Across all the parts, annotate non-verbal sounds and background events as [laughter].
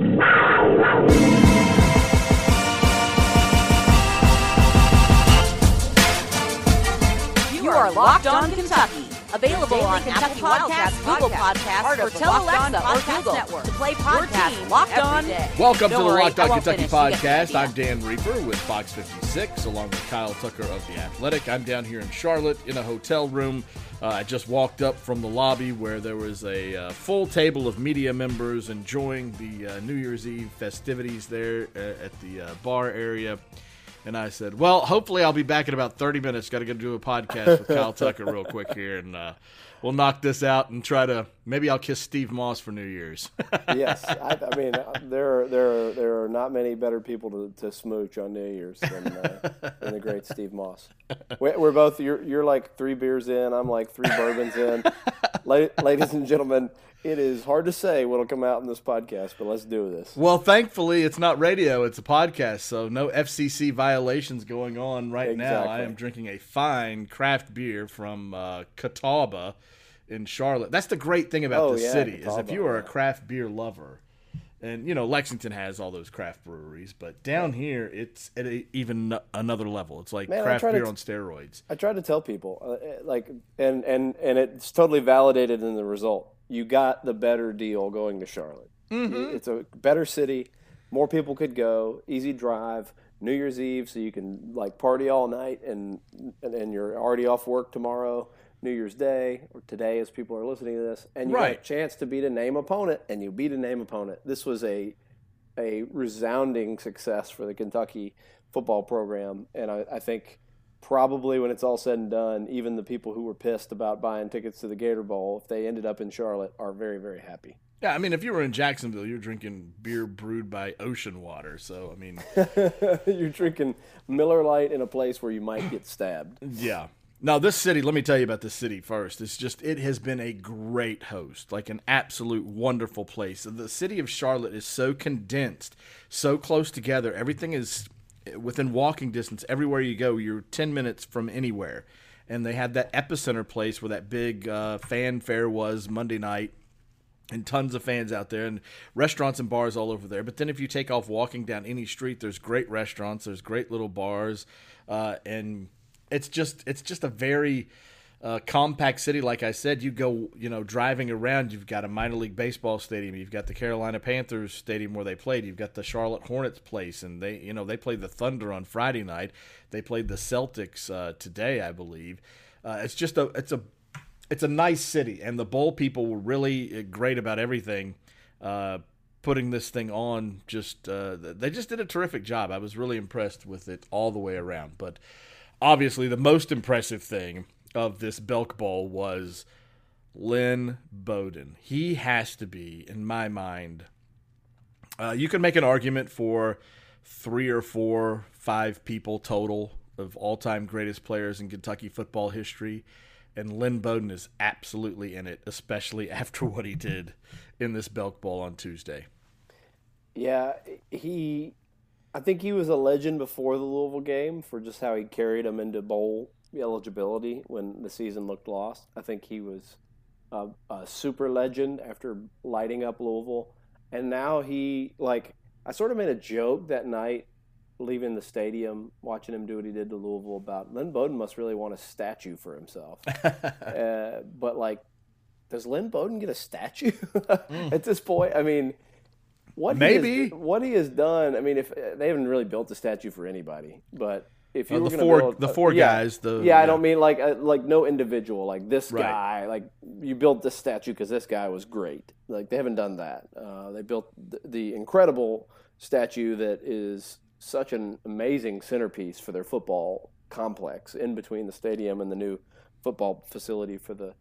You are Locked On Kentucky. Available on Apple Podcasts, Google Podcasts, or tell Alexa or Google Network to play podcasts Locked On. Welcome Don't to the worry, Locked On Kentucky finish. You get the podcast. I'm Dan Reaper with Fox 56, along with Kyle Tucker of The Athletic. I'm down here in Charlotte in a hotel room. Uh, I just walked up from the lobby where there was a uh, full table of media members enjoying the uh, New Year's Eve festivities there uh, at the uh, bar area. And I said, "Well, hopefully I'll be back in about 30 minutes. Got to go do a podcast with Kyle [laughs] Tucker real quick here, and uh, we'll knock this out and try to maybe I'll kiss Steve Moss for New Year's." [laughs] yes, I, I mean there are, there are, there are not many better people to, to smooch on New Year's than, uh, than the great Steve Moss. We- We're both you're you're like three beers in, I'm like three bourbons in. [laughs] La- ladies and gentlemen, it is hard to say what'll come out in this podcast, but let's do this. Well, thankfully, it's not radio; it's a podcast, so no FCC violations going on right now. I am drinking a fine craft beer from uh, Catawba in Charlotte. That's the great thing about Oh, the yeah, city is if you are a craft beer lover, and you know Lexington has all those craft breweries, but down here it's at a, even another level. It's like Man, craft beer t- on steroids. I try to tell people, uh, like, and and and it's totally validated in the result. You got the better deal going to Charlotte. Mm-hmm. It's a better city. More people could go. Easy drive. New Year's Eve, so you can like party all night, and and, and you're already off work tomorrow. New Year's Day or today, as people are listening to this, and you got a chance to beat a name opponent, and you beat a name opponent. This was a a resounding success for the Kentucky football program, and I, I think probably when it's all said and done, even the people who were pissed about buying tickets to the Gator Bowl, if they ended up in Charlotte, are very very happy. Yeah, I mean, if you were in Jacksonville, you're drinking beer brewed by ocean water. So, I mean, [laughs] You're drinking Miller Lite in a place where you might get stabbed. [clears throat] Yeah. Now this city, let me tell you about this city first. It's just it has been a great host, like an absolute wonderful place. The city of Charlotte is so condensed, so close together. Everything is within walking distance. Everywhere you go, you're 10 minutes from anywhere. And they had that epicenter place where that big uh, fanfare was Monday night and tons of fans out there and restaurants and bars all over there. But then if you take off walking down any street, there's great restaurants, there's great little bars, uh, and it's just it's just a very uh, compact city. Like I said, you go you know driving around, you've got a minor league baseball stadium, you've got the Carolina Panthers stadium where they played, you've got the Charlotte Hornets place, and they you know they played the Thunder on Friday night, they played the Celtics uh, today, I believe. Uh, it's just a it's a it's a nice city, and the bowl people were really uh, great about everything. Uh, putting this thing on, just uh, they just did a terrific job. I was really impressed with it all the way around. But obviously, the most impressive thing of this Belk Bowl was Lynn Bowden. He has to be, in my mind, uh, you can make an argument for three or four, five people total of all-time greatest players in Kentucky football history, and Lynn Bowden is absolutely in it, especially [laughs] after what he did in this Belk Bowl on Tuesday. Yeah, he. I think he was a legend before the Louisville game for just how he carried them into bowl eligibility when the season looked lost. I think he was a, a super legend after lighting up Louisville, and now he like. I sort of made a joke that night leaving the stadium, watching him do what he did to Louisville. About Lynn Bowden must really want a statue for himself, [laughs] uh, but like. Does Lynn Bowden get a statue [laughs] at this point? I mean, what he has- Maybe. what he has done. I mean, if they haven't really built a statue for anybody, but if you Uh, were the four- build, the uh, four yeah, guys, the- yeah, I don't mean like uh, like no individual, like this Right. guy. Like you built this statue because this guy was great. Like they haven't done that. Uh, they built the, the incredible statue that is such an amazing centerpiece for their football complex in between the stadium and the new football facility for the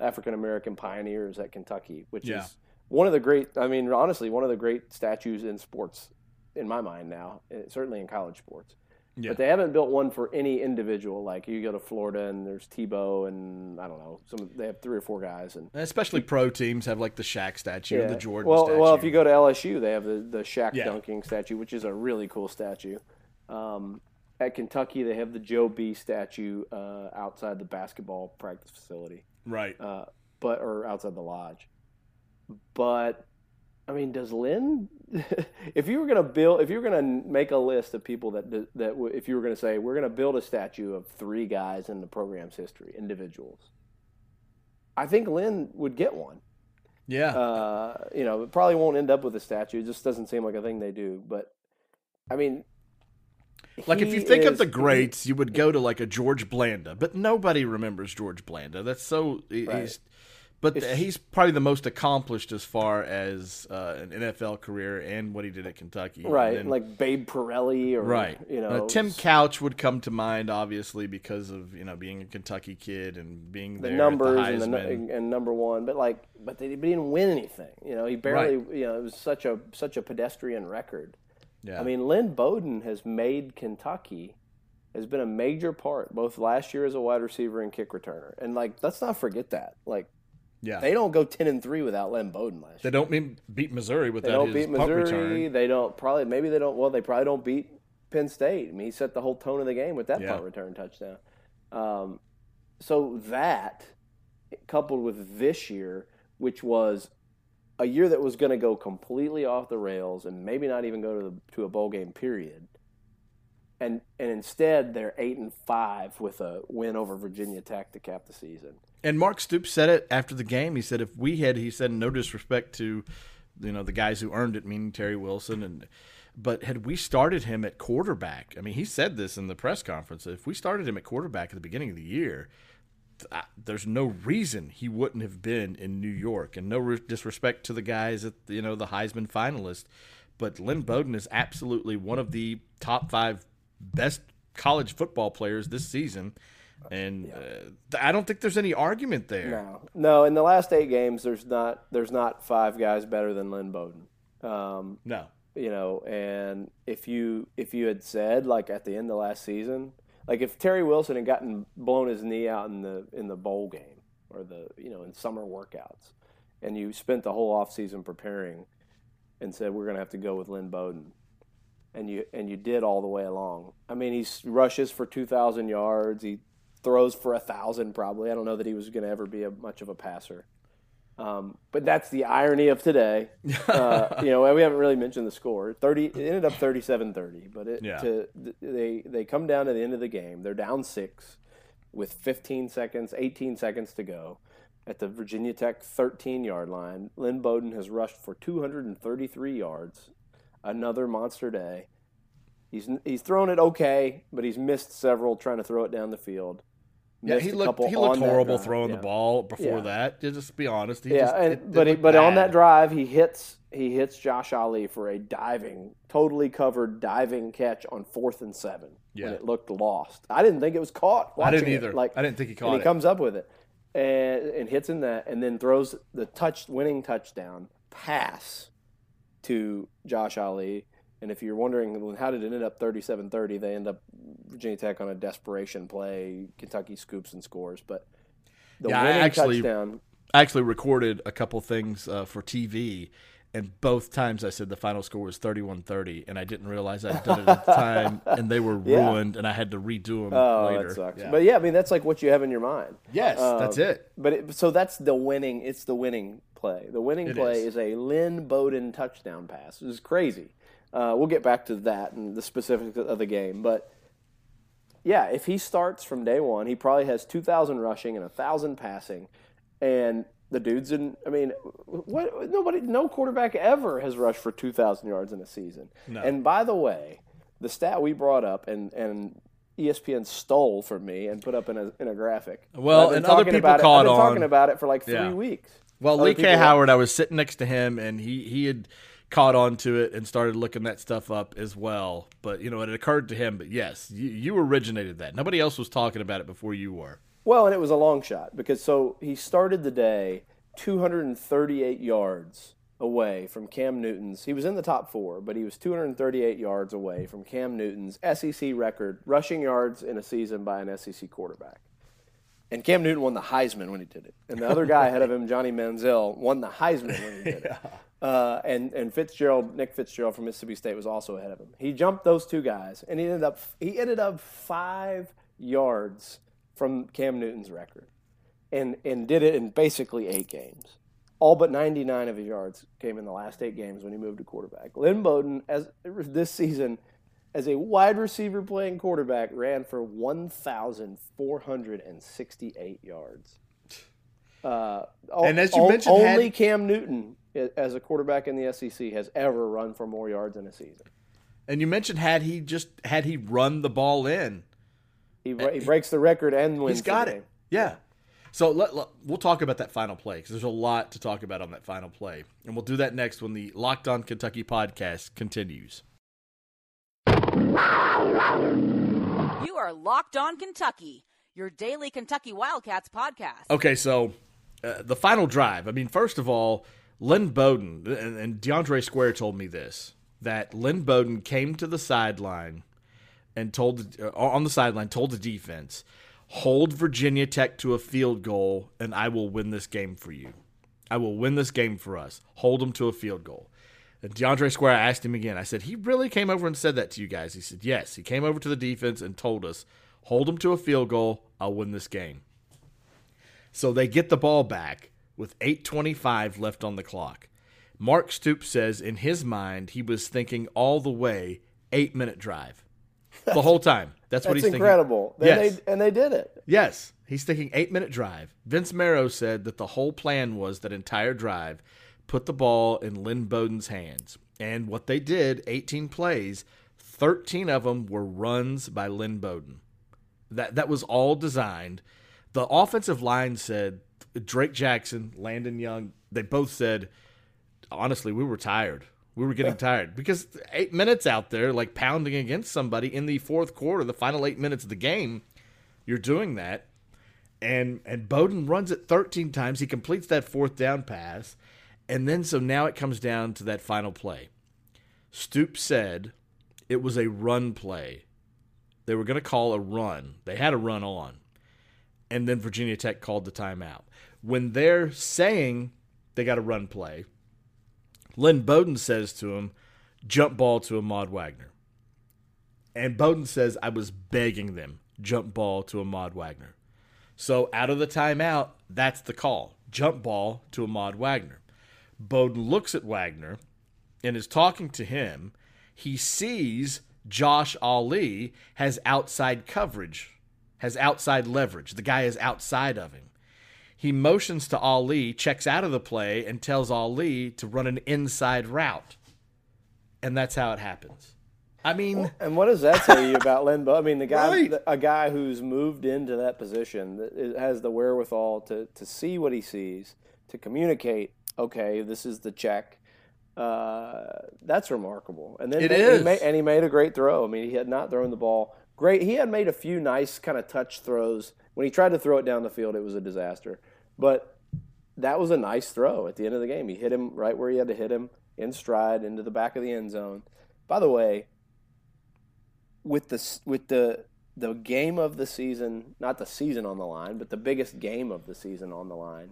African American pioneers at Kentucky, which Yeah. is one of the great. I mean, honestly, one of the great statues in sports in my mind now. eh, Certainly in college sports. Yeah. But they haven't built one for any individual. Like you go to Florida and there's Tebow and I don't know. Some they have three or four guys and Especially pro teams have like the Shaq statue or the Jordan well, statue. well, if you go to LSU, they have the the Shaq Yeah. dunking statue, which is a really cool statue. Um, at Kentucky, they have the Joe B statue uh, outside the basketball practice facility right. uh, but or outside the lodge. But I mean, does Lynn? [laughs] if you were going to build, if you were going to make a list of people that that if you were going to say we're going to build a statue of three guys in the program's history, individuals, I think Lynn would get one. Yeah. Uh, you know, it probably won't end up with a statue. It just doesn't seem like a thing they do. But I mean, like if you think is, of the greats, you would go to like a George Blanda, but nobody remembers George Blanda. That's so right. he's but he's probably the most accomplished as far as uh, an NFL career and what he did at Kentucky. Right, then, like Babe Parilli or right. You know, uh, Tim Couch would come to mind, obviously, because of you know being a Kentucky kid and being the numbers the and, the, and number one. But like, but they, didn't win anything. You know, he barely. Right. You know, it was such a such a pedestrian record. Yeah. I mean, Lynn Bowden has made Kentucky has been a major part both last year as a wide receiver and kick returner. And like, let's not forget that. Like, yeah, they don't go ten and three without Lynn Bowden last. They don't mean beat Missouri without. They don't beat Missouri. They don't probably maybe they don't. Well, they probably don't beat Penn State. I mean, he set the whole tone of the game with that yeah. punt return touchdown. Um, so that coupled with this year, which was a year that was going to go completely off the rails and maybe not even go to the, to a bowl game period. And and instead they're eight and five with a win over Virginia Tech to cap the season. And Mark Stoops said it after the game. He said if we had, he said no disrespect to, you know, the guys who earned it, meaning Terry Wilson and. But had we started him at quarterback, I mean, he said this in the press conference. If we started him at quarterback at the beginning of the year, there's no reason he wouldn't have been in New York. And no disrespect to the guys at you know the Heisman finalist, but Lynn Bowden is absolutely one of the top five best college football players this season. And yeah. uh, I don't think there's any argument there. No, no. In the last eight games, there's not there's not five guys better than Lynn Bowden. Um, no, you know. And if you if you had said like at the end of last season, like if Terry Wilson had gotten blown his knee out in the in the bowl game or the you know in summer workouts, and you spent the whole off season preparing, and said we're going to have to go with Lynn Bowden, and you and you did all the way along. I mean, he rushes for two thousand yards. He throws for a thousand probably. I don't know that he was going to ever be a, much of a passer. Um, but that's the irony of today. Uh, [laughs] you know, we haven't really mentioned the score. Thirty it ended up 37-30, but it, yeah. to, they they come down to the end of the game. They're down six with 15 seconds, 18 seconds to go at the Virginia Tech 13 yard line. Lynn Bowden has rushed for 233 yards. Another monster day. He's he's thrown it okay, but he's missed several trying to throw it down the field. Yeah, he looked he looked horrible throwing yeah. the ball before yeah. that. Just be honest. He yeah, just, and, it, but he, but bad. on that drive, he hits he hits Josh Ali for a diving, totally covered diving catch on fourth and seven yeah. when it looked lost. I didn't think it was caught. I didn't either. It. Like I didn't think he caught and it. He comes up with it and, and hits in that, and then throws the touch winning touchdown pass to Josh Ali and if you're wondering how did it end up 37-30, they end up Virginia Tech on a desperation play. Kentucky scoops and scores, but the yeah, winning I actually, touchdown. I actually recorded a couple things uh, for TV, and both times I said the final score was 31-30, and I didn't realize I'd done it at [laughs] the time, and they were ruined, yeah. and I had to redo them oh, later. That sucks. Yeah. But yeah, I mean that's like what you have in your mind. Yes, um, that's it. But it, so that's the winning. It's the winning play. The winning it play is. is a Lynn Bowden touchdown pass. This is crazy. Uh, we'll get back to that and the specifics of the game, but yeah, if he starts from day one, he probably has two thousand rushing and thousand passing, and the dude's in. I mean, what? Nobody, no quarterback ever has rushed for two thousand yards in a season. No. And by the way, the stat we brought up and and ESPN stole from me and put up in a in a graphic. Well, and other people caught it, I've been on. talking about it for like three yeah. weeks. Well, other Lee K. Howard, I was sitting next to him, and he he had caught on to it and started looking that stuff up as well. But you know, it occurred to him. But yes, you, you originated that. Nobody else was talking about it before you were. Well, and it was a long shot because so he started the day 238 yards away from Cam Newton's. He was in the top four, but he was 238 yards away from Cam Newton's SEC record rushing yards in a season by an SEC quarterback. And Cam Newton won the Heisman when he did it. And the other guy ahead of him, Johnny Manziel, won the Heisman when he did [laughs] yeah. it. Uh, and and Fitzgerald, Nick Fitzgerald from Mississippi State was also ahead of him. He jumped those two guys, and he ended up he ended up five yards from Cam Newton's record, and and did it in basically eight games, All but 99 of his yards came in the last eight games when he moved to quarterback. Lynn Bowden, as this season, as a wide receiver playing quarterback, ran for 1,468 yards. Uh, and as you mentioned, only had, Cam Newton, as a quarterback in the SEC, has ever run for more yards in a season. And you mentioned had he just had he run the ball in, he, he breaks the record and wins. He's got it. Yeah. So let, let, we'll talk about that final play because there's a lot to talk about on that final play, and we'll do that next when the Locked On Kentucky podcast continues. You are Locked On Kentucky, your daily Kentucky Wildcats podcast. Okay, so uh, the final drive. I mean, first of all, Lynn Bowden and, and DeAndre Square told me this that Lynn Bowden came to the sideline and told uh, on the sideline told the defense hold Virginia Tech to a field goal, and I will win this game for you. I will win this game for us. Hold them to a field goal. And DeAndre Square I asked him again. I said, he really came over and said that to you guys. He said, yes. He came over to the defense and told us, hold them to a field goal. I'll win this game. So they get the ball back with 8.25 left on the clock. Mark Stoops says in his mind, he was thinking all the way eight minute drive the whole time. [laughs] That's what That's he's incredible. thinking. Yes. They, and they did it. Yes. He's thinking eight minute drive. Vince Marrow said that the whole plan was that entire drive put the ball in Lynn Bowden's hands. And what they did, 18 plays, 13 of them were runs by Lynn Bowden. That that was all designed. The offensive line said Drake Jackson, Landon Young, they both said, honestly, we were tired. We were getting [laughs] tired because eight minutes out there, like pounding against somebody in the fourth quarter, the final eight minutes of the game, you're doing that. And and Bowden runs it 13 times. He completes that fourth down pass. And then so now it comes down to that final play. Stoops said it was a run play. They were going to call a run. They had a run on. And then Virginia Tech called the timeout. When they're saying they got a run play, Lynn Bowden says to him, jump ball to Ahmad Wagner. And Bowden says, I was begging them, jump ball to Ahmad Wagner. So out of the timeout, that's the call. Jump ball to Ahmad Wagner. Bowden looks at Wagner and is talking to him. He sees Josh Ali has outside coverage, has outside leverage. The guy is outside of him. He motions to Ali, checks out of the play, and tells Ali to run an inside route. And that's how it happens. I mean, and what does that tell you about [laughs] Limbo? I mean, the guy, Right. a guy who's moved into that position has the wherewithal to to see what he sees, to communicate. Okay, this is the check. Uh, that's remarkable. And then It and is. He made, and he made a great throw. I mean, he had not thrown the ball great. He had made a few nice kind of touch throws. When he tried to throw it down the field, it was a disaster. But that was a nice throw at the end of the game. He hit him right where he had to hit him in stride into the back of the end zone. By the way, with the with the the game of the season, not the season on the line, but the biggest game of the season on the line.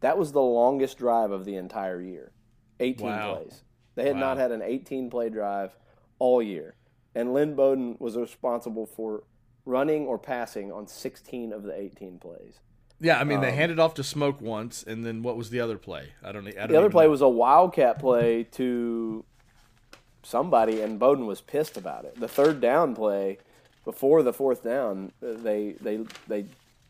That was the longest drive of the entire year. 18 Wow. plays. They had Wow. not had an 18 play drive all year. And Lynn Bowden was responsible for running or passing on 16 of the 18 plays. yeah, I mean, they um, handed off to Smoke once, and then what was the other play? I don't. I don't The other play know. was a wildcat play to somebody, and Bowden was pissed about it. The third down play before the fourth down, they they they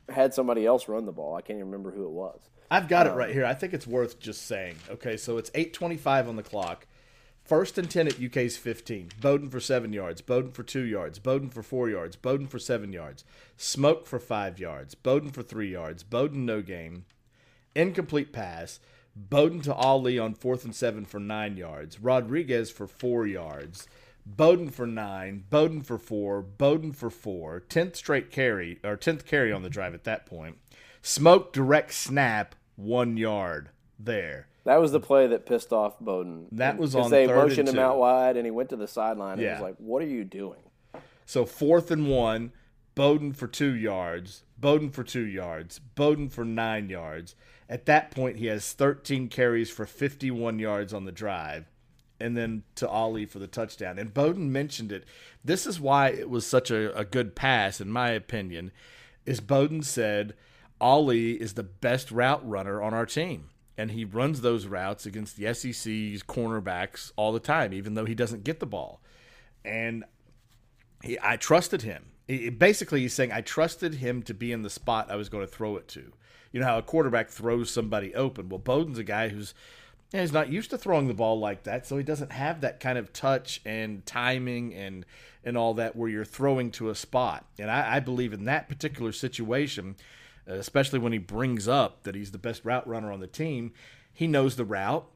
had somebody else run the ball. I can't even remember who it was. I've got it oh. right here. I think it's worth just saying. Okay, so it's 8:25 on the clock. First and 10 at UK's 15. Bowden for 7 yards, Bowden for 2 yards, Bowden for 4 yards, Bowden for 7 yards, Smoke for 5 yards, Bowden for 3 yards, Bowden no game. Incomplete pass. Bowden to Ali on 4th and 7 for 9 yards, Rodriguez for 4 yards. Bowden for 9, Bowden for 4, Bowden for 4, 10th straight carry or 10th carry on the drive at that point. Smoke direct snap 1 yard there. That was the play that pissed off Bowden. That was on they motioned him out wide, and he went to the sideline. and Yeah. was like, "What are you doing?" So fourth and one, Bowden for two yards, Bowden for two yards, Bowden for nine yards. At that point, he has 13 carries for 51 yards on the drive, and then to Ali for the touchdown. And Bowden mentioned it. This is why it was such a, a good pass, in my opinion, is Bowden said, Ali is the best route runner on our team. and he runs those routes against the SEC's cornerbacks all the time, even though he doesn't get the ball. And he, I trusted him. He, basically, he's saying I trusted him to be in the spot I was going to throw it to. You know how a quarterback throws somebody open. Well, Bowden's a guy who's yeah, he's not used to throwing the ball like that, so he doesn't have that kind of touch and timing and and all that where you're throwing to a spot. And I, I believe in that particular situation, especially when he brings up that he's the best route runner on the team, he knows the route.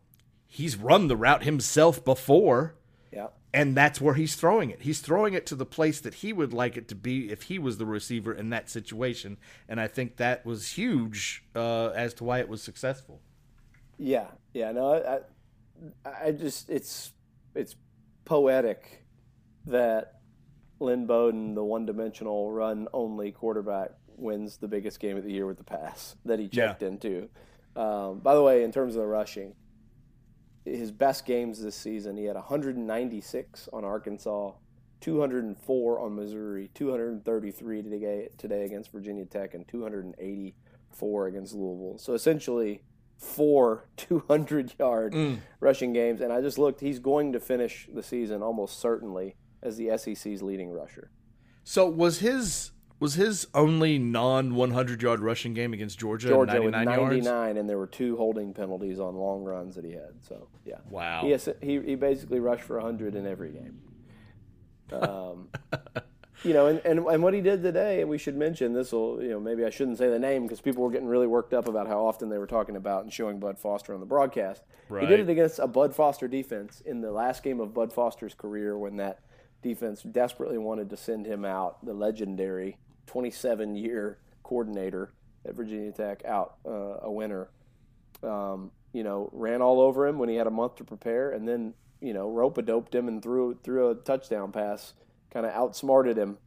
He's run the route himself before. Yeah. And that's where he's throwing it. He's throwing it to the place that he would like it to be if he was the receiver in that situation. And I think that was huge uh, as to why it was successful. Yeah, yeah. No, I, I just it's it's poetic that Lynn Bowden, the one-dimensional run-only quarterback, wins the biggest game of the year with the pass [laughs] that he checked yeah. into. Um, by the way, in terms of the rushing, his best games this season, he had 196 on Arkansas, 204 on Missouri, 233 today, today against Virginia Tech, and 284 against Louisville. So essentially, four [laughs] 200 yard mm. rushing games. And I just looked, he's going to finish the season almost certainly as the SEC's leading rusher. So was his was his only non 100 yard rushing game against Georgia? Georgia 99 with 99, yards? and there were two holding penalties on long runs that he had. So yeah, wow. He has, he, he basically rushed for 100 in every game. Um, [laughs] you know, and, and, and what he did today, and we should mention this will, you know, maybe I shouldn't say the name because people were getting really worked up about how often they were talking about and showing Bud Foster on the broadcast. Right. He did it against a Bud Foster defense in the last game of Bud Foster's career when that defense desperately wanted to send him out, the legendary 27 year coordinator at Virginia Tech, out uh, a winner. Um, you know, ran all over him when he had a month to prepare, and then you know rope a doped him and threw threw a touchdown pass kind of outsmarted him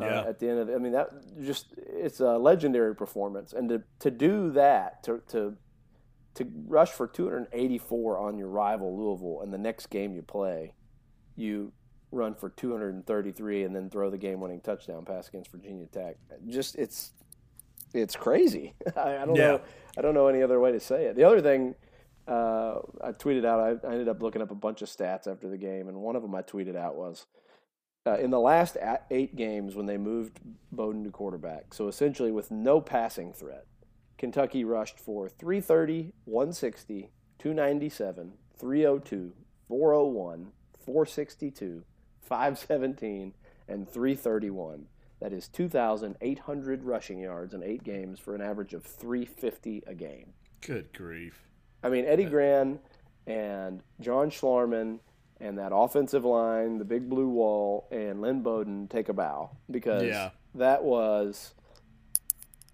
uh, yeah. at the end of it. I mean, that just it's a legendary performance, and to to do that to to to rush for 284 on your rival Louisville, and the next game you play, you run for 233 and then throw the game-winning touchdown pass against Virginia Tech. Just it's it's crazy. [laughs] I, I, don't yeah. know. I don't know any other way to say it. The other thing uh, I tweeted out, I, I ended up looking up a bunch of stats after the game, and one of them I tweeted out was uh, in the last eight games when they moved Bowden to quarterback, so essentially with no passing threat, Kentucky rushed for 330, 160, 297, 302, 401, 462, 517, and 331. That is 2,800 rushing yards in eight games for an average of 350 a game. Good grief. I mean, Eddie Gran and John Schlarman – and that offensive line, the big blue wall, and Lynn Bowden take a bow because yeah. that was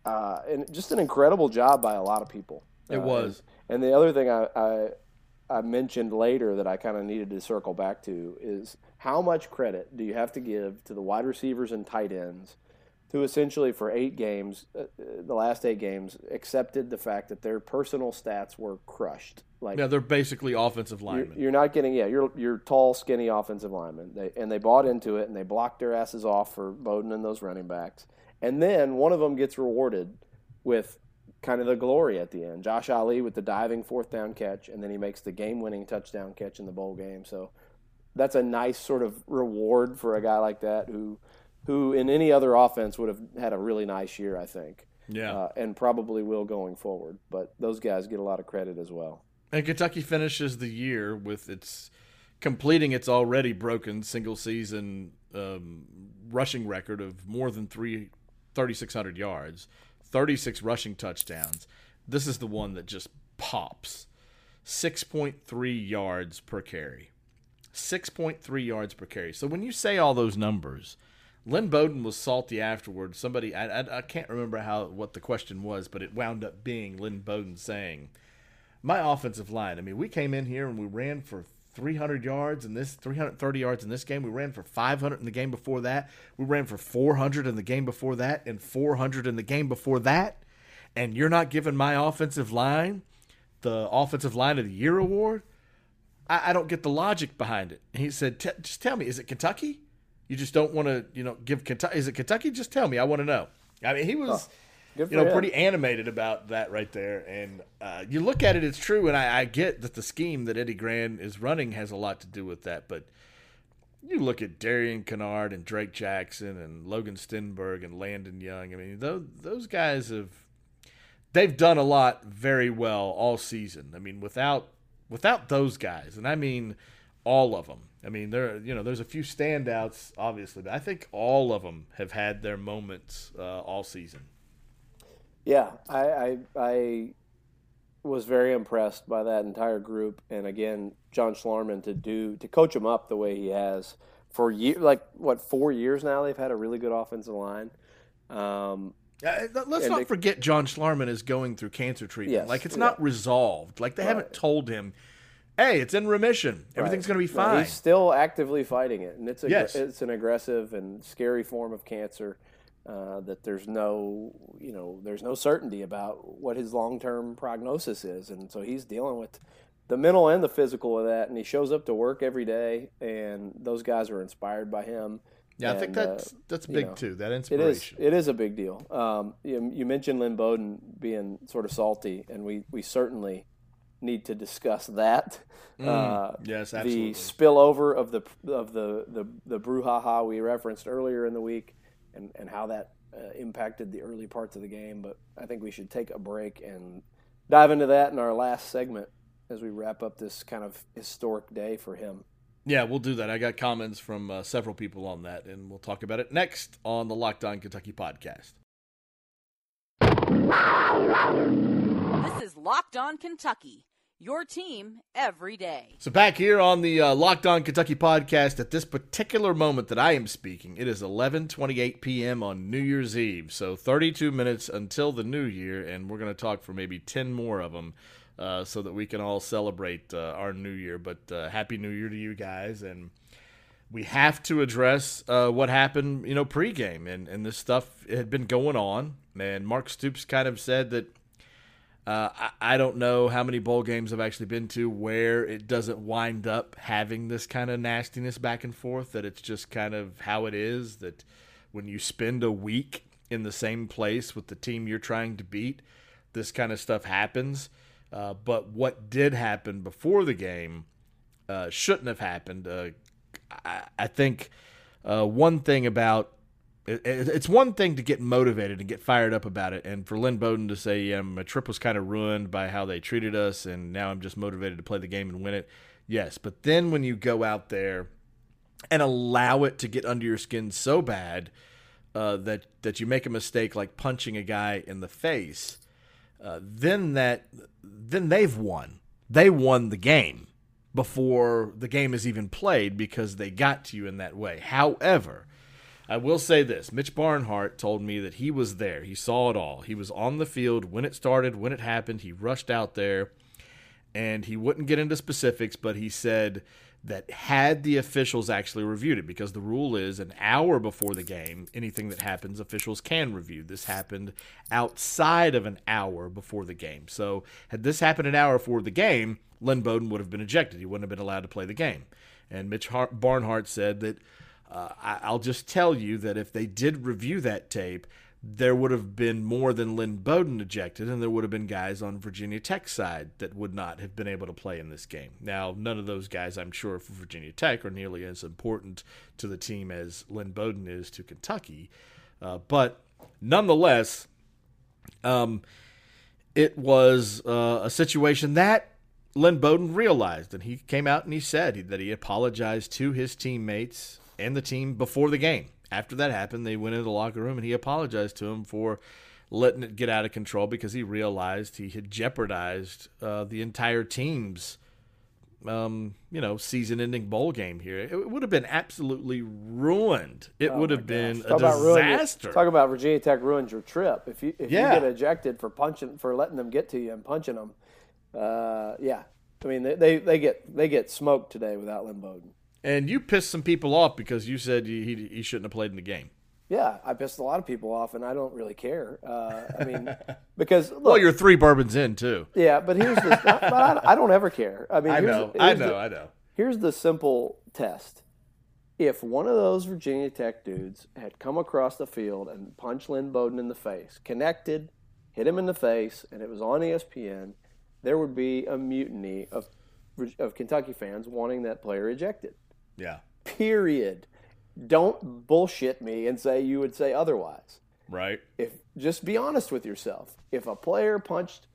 uh, and just an incredible job by a lot of people. It uh, was. And, and, the other thing I, I, I mentioned later that I kind of needed to circle back to is how much credit do you have to give to the wide receivers and tight ends who essentially for eight games, uh, the last eight games, accepted the fact that their personal stats were crushed. Like yeah, they're basically offensive linemen. You're, you're, not getting yeah, you're you're tall, skinny offensive linemen. They and they bought into it and they blocked their asses off for Bowden and those running backs. And then one of them gets rewarded with kind of the glory at the end. Josh Ali with the diving fourth down catch, and then he makes the game-winning touchdown catch in the bowl game. So that's a nice sort of reward for a guy like that who who in any other offense would have had a really nice year, I think. Yeah. Uh, and probably will going forward. But those guys get a lot of credit as well. And Kentucky finishes the year with its completing its already broken single season um, rushing record of more than three, 3,600 yards, 36 rushing touchdowns. This is the one that just pops 6.3 yards per carry. 6.3 yards per carry. So when you say all those numbers, Lynn Bowden was salty afterwards. Somebody I, I, I can't remember how what the question was, but it wound up being Lynn Bowden saying, "My offensive line. I mean, we came in here and we ran for 300 yards in this 330 yards in this game. We ran for 500 in the game before that. We ran for 400 in the game before that and 400 in the game before that. And you're not giving my offensive line the offensive line of the year award. I, I don't get the logic behind it." And he said, "Just tell me, is it Kentucky?" You just don't want to, you know, give Kentucky. Is it Kentucky? Just tell me. I want to know. I mean, he was. you know, him. pretty animated about that right there. And uh, you look at it, it's true. And I, I, get that the scheme that Eddie Gran is running has a lot to do with that. But you look at Darian Kinnard and Drake Jackson and Logan Stenberg and Landon Young. I mean, those those guys have they've done a lot very well all season. I mean, without without those guys, and I mean all of them. I mean, there you know there's a few standouts obviously, but I think all of them have had their moments uh, all season. Yeah, I, I, I was very impressed by that entire group, and again, John Schlarman to do to coach them up the way he has for year, like what four years now. They've had a really good offensive line. Um, uh, let's not they, forget John Schlarman is going through cancer treatment. Yes, like it's yeah. not resolved. Like they right. haven't told him, "Hey, it's in remission. Everything's right. going to be fine." he's still actively fighting it, and it's a, yes. it's an aggressive and scary form of cancer. Uh, that there's no, you know, there's no certainty about what his long-term prognosis is, and so he's dealing with the mental and the physical of that. And he shows up to work every day, and those guys are inspired by him. Yeah, and, I think that's uh, that's big know, too. That inspiration. It is. It is a big deal. Um, you, you, mentioned Lynn Bowden being sort of salty, and we we certainly need to discuss that. Mm, [laughs] uh, yes, absolutely. The spillover of the of the the the brouhaha we referenced earlier in the week, and and how that uh, impacted the early parts of the game. But I think we should take a break and dive into that in our last segment as we wrap up this kind of historic day for him. Yeah, we'll do that. I got comments from uh, several people on that, and we'll talk about it next on the Locked On Kentucky podcast. This is Locked On Kentucky, your team every day. So, back here on the uh, Locked On Kentucky podcast, at this particular moment that I am speaking, it is 11:28 p.m. on New Year's Eve. So, 32 minutes until the new year, and we're going to talk for maybe 10 more of them uh, so that we can all celebrate uh, our new year. But uh, happy New Year to you guys, and we have to address uh, what happened, you know, pregame, and and this stuff had been going on. And Mark Stoops kind of said that. Uh, I, I don't know how many bowl games I've actually been to where it doesn't wind up having this kind of nastiness back and forth. That it's just kind of how it is. That when you spend a week in the same place with the team you're trying to beat, this kind of stuff happens. Uh, but what did happen before the game uh, shouldn't have happened. Uh, I, I, think uh, one thing about it, it's one thing to get motivated and get fired up about it, and for Lynn Bowden to say, "Yeah, my trip was kind of ruined by how they treated us, and now I'm just motivated to play the game and win it." Yes, but then when you go out there and allow it to get under your skin so bad uh, that that you make a mistake like punching a guy in the face uh, then that then they've won. They won the game before the game is even played because they got to you in that way. However, I will say this Mitch Barnhart told me that he was there. He saw it all. He was on the field when it started, when it happened. He rushed out there and he wouldn't get into specifics, but he said that had the officials actually reviewed it because the rule is an hour before the game anything that happens officials can review. This happened outside of an hour before the game. So had this happened an hour before the game lynn bowden would have been ejected. He wouldn't have been allowed to play the game. And mitch barnhart said that uh, i'll just tell you that if they did review that tape there would have been more than Lynn Bowden ejected, and there would have been guys on Virginia Tech side that would not have been able to play in this game. Now, none of those guys, I'm sure, for Virginia Tech are nearly as important to the team as Lynn Bowden is to Kentucky, uh, but nonetheless, um, it was uh, a situation that Lynn Bowden realized, and he came out and he said that he apologized to his teammates and the team before the game after that happened, they went into the locker room and he apologized to him for letting it get out of control because he realized he had jeopardized uh, the entire team's, um, you know, season-ending bowl game here. It would have been absolutely ruined. It oh would have been talk a disaster. talk about Virginia Tech ruins your trip. If you if yeah. you get ejected for punching for letting them get to you and punching them, uh, yeah. I mean, they, they, they get they get smoked today without Lynn Bowden. And you pissed some people off because you said he, he, he shouldn't have played in the game. Yeah, I pissed a lot of people off, and I don't really care. Uh, I mean, [laughs] because look, well, you're three bourbons in too. Yeah, but here's the. but I, I, don't ever care. I mean, I know, I know, the, I know. Here's the simple test: if one of those Virginia Tech dudes had come across the field and punched Lynn Bowden in the face, connected, hit him in the face, and it was on ESPN, there would be a mutiny of of Kentucky fans wanting that player ejected. Yeah. Period. Don't bullshit me and say you would say otherwise. Right. If just be honest with yourself. If a player punched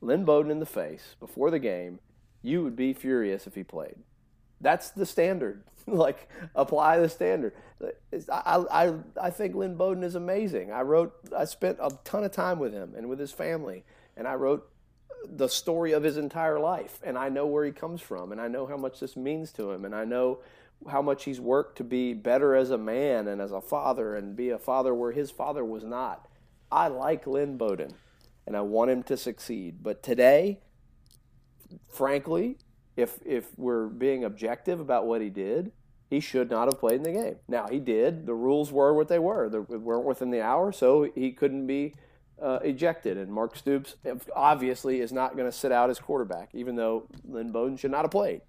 Lynn Bowden in the face before the game, you would be furious if he played. That's the standard. [laughs] like apply the standard. I, I I think Lynn Bowden is amazing. I wrote I spent a ton of time with him and with his family, and I wrote the story of his entire life, and I know where he comes from, and I know how much this means to him, and I know how much he's worked to be better as a man and as a father, and be a father where his father was not. I like Lynn Bowden, and I want him to succeed. But today, frankly, if if we're being objective about what he did, he should not have played in the game. Now he did. The rules were what they were. They weren't within the hour, so he couldn't be uh, ejected. And Mark Stoops obviously is not going to sit out as quarterback, even though Lynn Bowden should not have played.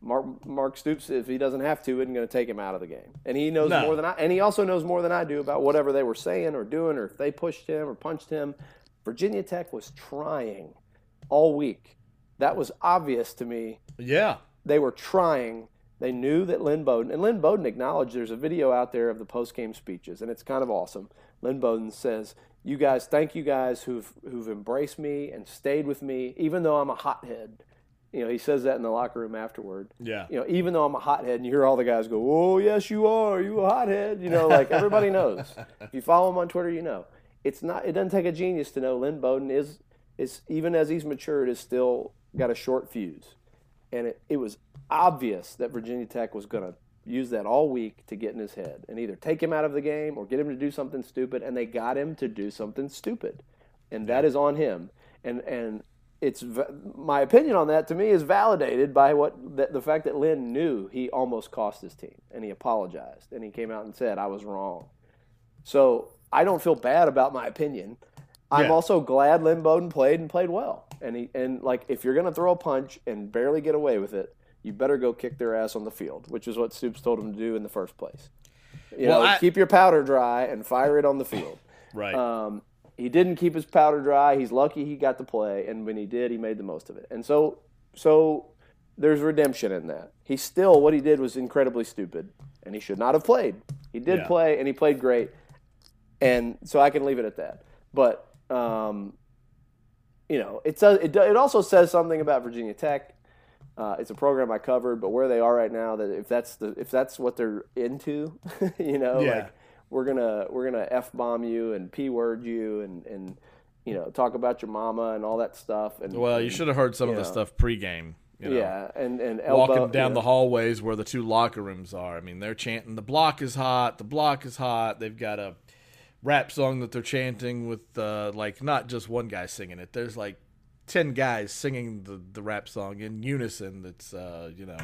Mark, Mark Stoops, if he doesn't have to, isn't going to take him out of the game. And he knows no. more than I. And he also knows more than I do about whatever they were saying or doing, or if they pushed him or punched him. Virginia Tech was trying all week that was obvious to me. Yeah. They were trying. They knew that Lynn Bowden, and Lynn Bowden acknowledged there's a video out there of the post game speeches, and it's kind of awesome. Lynn Bowden says, You guys, thank you guys who've, who've embraced me and stayed with me, even though I'm a hothead. You know, he says that in the locker room afterward. Yeah. You know, even though I'm a hothead, and you hear all the guys go, "Oh, yes, you are. You a hothead." You know, like everybody knows. if you follow him on Twitter, you know. It's not. It doesn't take a genius to know Lynn Bowden is is even as he's matured is still got a short fuse. And it, it was obvious that Virginia Tech was going to use that all week to get in his head and either take him out of the game or get him to do something stupid. And they got him to do something stupid. And that is on him. And, and it's my opinion on that to me is validated by what the, the fact that Lynn knew he almost cost his team and he apologized and he came out and said I was wrong. So I don't feel bad about my opinion. I'm yeah. also glad Lynn Bowden played and played well. And he and like if you're gonna throw a punch and barely get away with it, you better go kick their ass on the field, which is what Stoops told him to do in the first place. You well, know, I, keep your powder dry and fire it on the field. [laughs] Right. Um, he didn't keep his powder dry. He's lucky he got to play, and when he did, he made the most of it. And so, so there's redemption in that. He still what he did was incredibly stupid, and he should not have played. He did yeah. play, and he played great, and so I can leave it at that. But um, you know, it, does, it, it also says something about Virginia Tech. Uh, it's a program I covered, but where they are right now, that if that's the if that's what they're into, [laughs] you know, yeah. like we're gonna we're gonna f bomb you and p word you and and you know talk about your mama and all that stuff. And well, you should have heard some of know. the stuff pregame. You know, yeah, and and elbow, walking down you know. the hallways where the two locker rooms are. I mean, they're chanting, "The block is hot. The block is hot." They've got a rap song that they're chanting with uh, like not just one guy singing it. There's like ten guys singing the, the rap song in unison. That's uh, you know.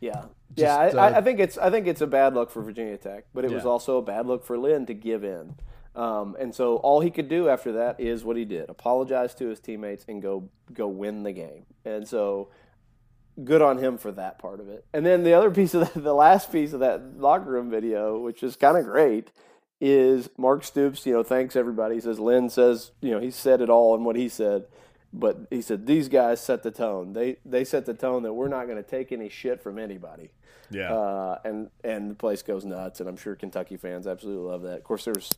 Yeah, just, yeah. I, uh, I, think it's I think it's a bad look for Virginia Tech, but it yeah. was also a bad look for Lynn to give in. Um, and so all he could do after that is what he did: apologize to his teammates and go go win the game. And so good on him for that part of it. And then the other [laughs] piece of the, the last piece of that locker room video, which is kind of great, is Mark Stoops, you know, thanks everybody. He says Lynn says, you know, he said it all in what he said. But he said these guys set the tone. They they set the tone that we're not going to take any shit from anybody. Yeah. Uh, and and the place goes nuts, and I'm sure Kentucky fans absolutely love that. Of course, there's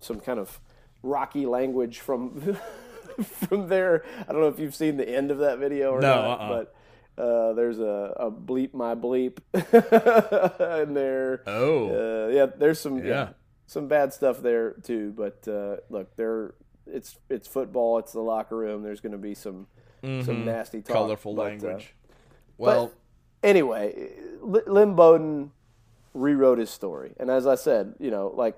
some kind of rocky language from [laughs] from there. I don't know if you've seen the end of that video or no, not, uh-uh. but uh, there's a, a bleep my bleep [laughs] in there. Oh, uh, yeah. There's some yeah. yeah some bad stuff there too. But uh, look, there it's it's football. It's the locker room. There's going to be some mm-hmm. some nasty talk, colorful but, uh, language. well, anyway, Lynn Bowden rewrote his story, and as I said, you know, like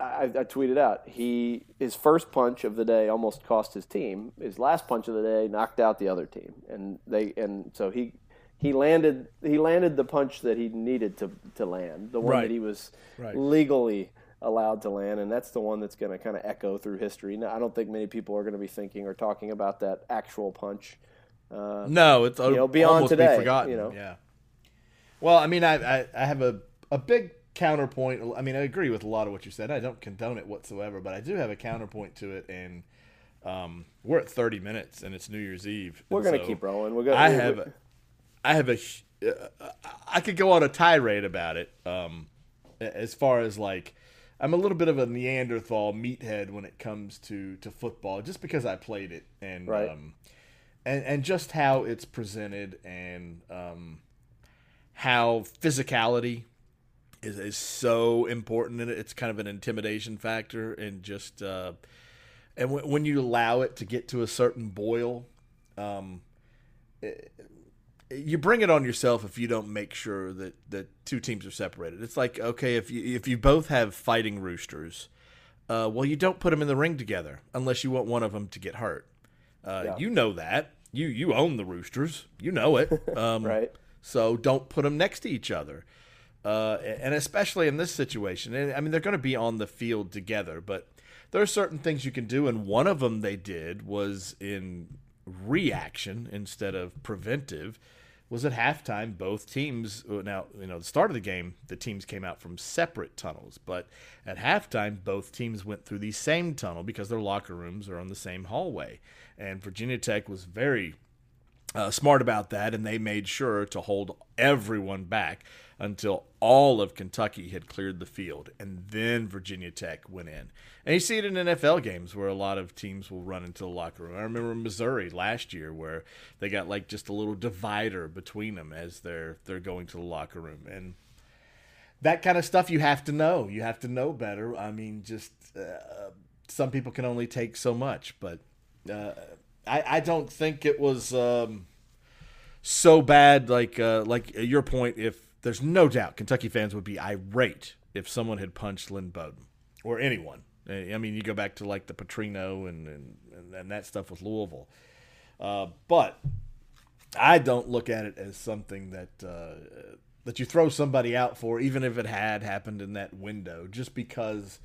I, I, tweeted out, he his first punch of the day almost cost his team. His last punch of the day knocked out the other team, and they and so he he landed he landed the punch that he needed to to land, the one right. that he was right. legally allowed to land, and that's the one that's going to kind of echo through history. Now, I don't think many people are going to be thinking or talking about that actual punch. Uh, no, it's you know beyond today. Be forgotten. You know, yeah. Well, I mean, I, I, I have a, a big counterpoint. I mean, I agree with a lot of what you said. I don't condone it whatsoever, but I do have a counterpoint to it. And um, we're at 30 minutes, and it's New Year's Eve. We're gonna so keep rolling. We're gonna. I have, a, I have a, uh, I could go on a tirade about it. Um, as far as like, I'm a little bit of a Neanderthal meathead when it comes to to football, just because I played it and right. um, and and just how it's presented and um, how physicality is, is so important in it. It's kind of an intimidation factor, and just uh, and w- when you allow it to get to a certain boil, um, it, you bring it on yourself if you don't make sure that that two teams are separated. It's like okay, if you if you both have fighting roosters, uh, well, you don't put them in the ring together unless you want one of them to get hurt. Uh, yeah. You know that you you own the roosters, you know it, [laughs] um, right? So don't put them next to each other. Uh, and especially in this situation, and I mean, they're going to be on the field together, but there are certain things you can do. And one of them they did was in reaction instead of preventive. Was at halftime, both teams. Uh, now, you know, the start of the game, the teams came out from separate tunnels, but at halftime, both teams went through the same tunnel because their locker rooms are on the same hallway. And Virginia Tech was very uh, smart about that, and they made sure to hold everyone back until all of Kentucky had cleared the field, and then Virginia Tech went in. And you see it in NFL games where a lot of teams will run into the locker room. I remember Missouri last year where they got like just a little divider between them as they're they're going to the locker room, and that kind of stuff you have to know. You have to know better. I mean, just uh, some people can only take so much, but. Uh, I, I don't think it was um, so bad. Like uh, like your point, if there's no doubt Kentucky fans would be irate if someone had punched Lynn Bowden or anyone. I mean, you go back to like the Petrino and and, and that stuff with Louisville, uh, but I don't look at it as something that uh, that you throw somebody out for, even if it had happened in that window, just because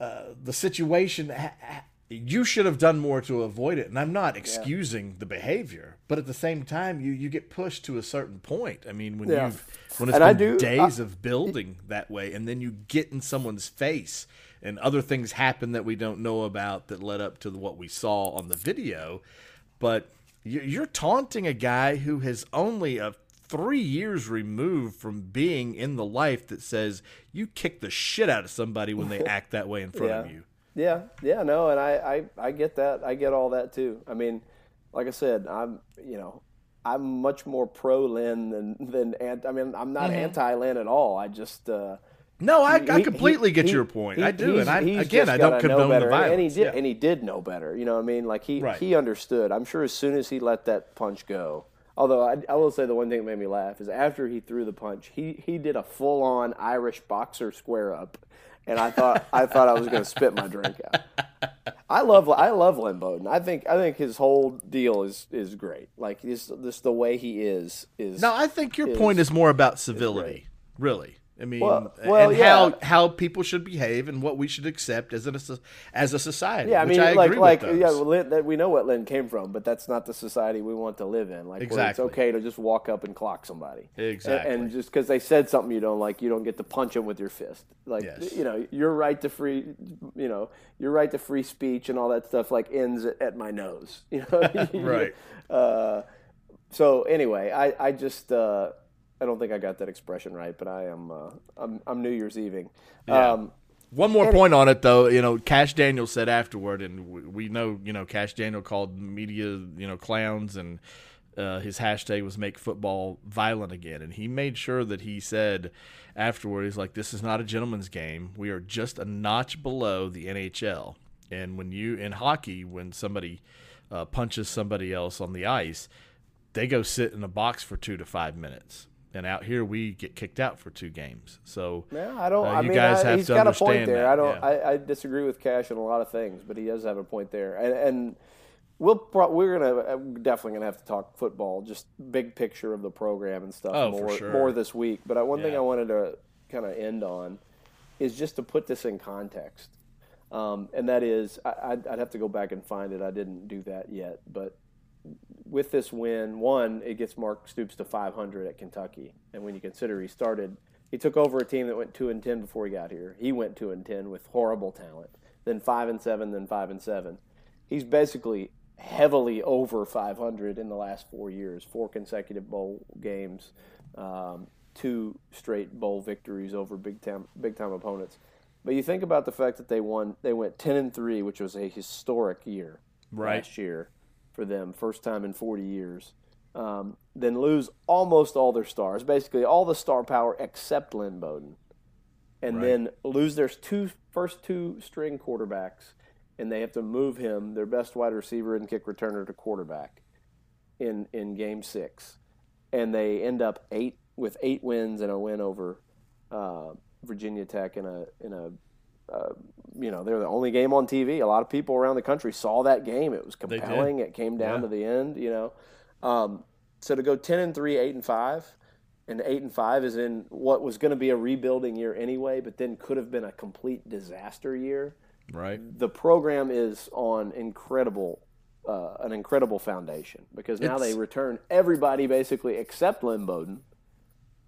uh, the situation. Ha- you should have done more to avoid it. And I'm not excusing yeah. the behavior, but at the same time, you you get pushed to a certain point. I mean, when yeah. you when it's and been do, days I, of building that way, and then you get in someone's face, and other things happen that we don't know about that led up to what we saw on the video, but you're taunting a guy who has only a three years removed from being in the life that says you kick the shit out of somebody when they [laughs] act that way in front yeah. of you. Yeah, yeah, no, and I, I, I get that. I get all that too. I mean, like I said, I'm, you know, I'm much more pro Lynn than than anti. I mean, I'm not mm-hmm. anti Lynn at all. I just. Uh, no, I, he, I completely he, get he, your point. I do, and I again, I don't condone better. the violence. And he did, yeah. and he did know better. You know what I mean? Like he right. he understood. I'm sure as soon as he let that punch go. Although I, I will say the one thing that made me laugh is after he threw the punch, he he did a full on Irish boxer square up and I thought I thought I was going to spit my drink out. I love I love Lynn Bowden. I think I think his whole deal is is great. Like this this the way he is is. No, I think your is, point is more about civility. Really, I mean, well, well, and yeah. how how people should behave and what we should accept as a as a society. Yeah, I mean, I like like yeah, Lynn, that we know what Lynn came from, but that's not the society we want to live in. Like exactly. it's okay to just walk up and clock somebody. Exactly. And, and just because they said something you don't like, you don't get to punch them with your fist. Like yes. you know, your right to free, you know, your right to free speech and all that stuff like ends at, at my nose. [laughs] You know, [laughs] right. Uh, so anyway, I I just. Uh, I don't think I got that expression right, but I am uh, I'm, I'm New Year's Eving. Yeah. Um, One more point on it, though. You know, Kash Daniel said afterward, and we know, you know, Kash Daniel called media, you know, clowns, and uh, his hashtag was "Make Football Violent Again." And he made sure that he said afterward, he's like, "This is not a gentleman's game. We are just a notch below the NHL." And when you in hockey, when somebody uh, punches somebody else on the ice, they go sit in a box for two to five minutes and out here we get kicked out for two games. So yeah, I don't. Uh, I mean, guys I, have he's to got understand a point there. That. I don't. Yeah. I, I, disagree with Kash on a lot of things, but he does have a point there. And, and we'll pro- we're gonna uh, definitely gonna have to talk football, just big picture of the program and stuff oh, more sure. more this week. But one yeah. thing I wanted to kind of end on is just to put this in context. Um, and that is, I, would have to go back and find it. I didn't do that yet, but with this win, one, it gets Mark Stoops to 500 at Kentucky, and when you consider he started, he took over a team that went two and ten before he got here. He went two and ten with horrible talent, then five and seven, then five and seven. He's basically heavily over 500 in the last four years, four consecutive bowl games, um, two straight bowl victories over big time big time opponents. But you think about the fact that they won, they went 10 and three, which was a historic year right. last year for them, first time in 40 years. Um, then lose almost all their stars, basically all the star power except Lynn Bowden, and Right. then lose their two first two string quarterbacks, and they have to move him, their best wide receiver and kick returner, to quarterback in in Game Six, and they end up eight with eight wins and a win over uh, Virginia Tech in a in a uh, you know they're the only game on TV. A lot of people around the country saw that game. It was compelling. It came down Yeah. to the end. You know, um, so to go ten and three, eight and five, and eight and five is in what was going to be a rebuilding year anyway, but then could have been a complete disaster year. Right. The program is on incredible. Uh, an incredible foundation because now It's- they return everybody basically except Lynn Bowden,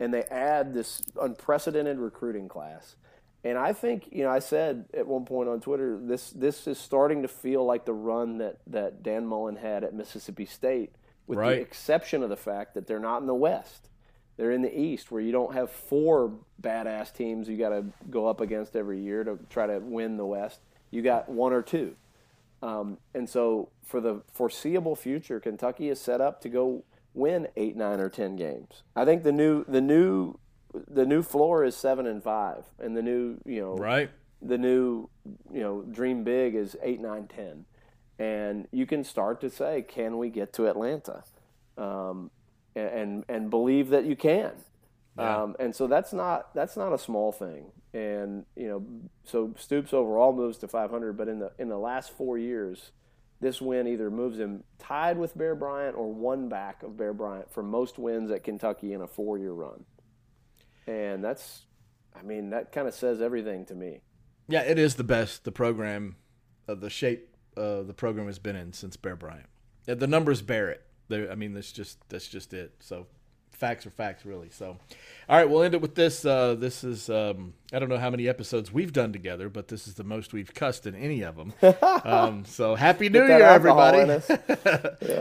and they add this unprecedented recruiting class. And I think, you know, I said at one point on Twitter, this this is starting to feel like the run that, that Dan Mullen had at Mississippi State, with Right. the exception of the fact that they're not in the West. They're in the East, where you don't have four badass teams you got to go up against every year to try to win the West. You got one or two. Um, and so, for the foreseeable future, Kentucky is set up to go win eight, nine, or ten games. I think the new the new the new floor is seven and five, and the new you know Right. the new you know dream big is eight, nine, ten, and you can start to say, can we get to Atlanta, um, and and believe that you can. Yeah. Um, and so that's not that's not a small thing. And you know, so Stoops overall moves to 500, but in the in the last four years, this win either moves him tied with Bear Bryant or one back of Bear Bryant for most wins at Kentucky in a four year run. And that's, I mean, that kind of says everything to me. Yeah, it is the best the program, uh, the shape uh, the program has been in since Bear Bryant. Yeah, the numbers bear it. They, I mean, that's just that's just it. So, facts are facts, really. So, all right, we'll end it with this. Uh, this is um, I don't know how many episodes we've done together, but this is the most we've cussed in any of them. [laughs] um, so, happy New Year, everybody! us. [laughs]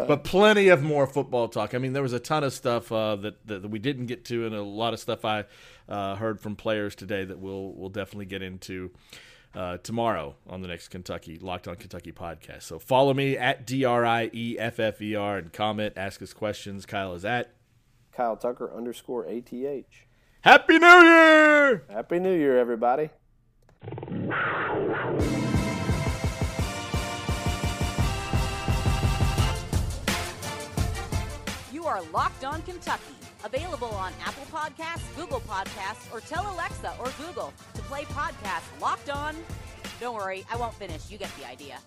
But plenty of more football talk. I mean, there was a ton of stuff uh, that, that we didn't get to, and a lot of stuff I uh, heard from players today that we'll we'll definitely get into uh, tomorrow on the next Kentucky Locked On Kentucky podcast. So follow me at D R I E F F E R and comment, ask us questions. Kyle is at Kyle Tucker underscore ATH. Happy New Year. Happy New Year, everybody. You are Locked On Kentucky. Available on Apple Podcasts, Google Podcasts, or tell Alexa or Google to play podcast Locked On. Don't worry, I won't finish. You get the idea.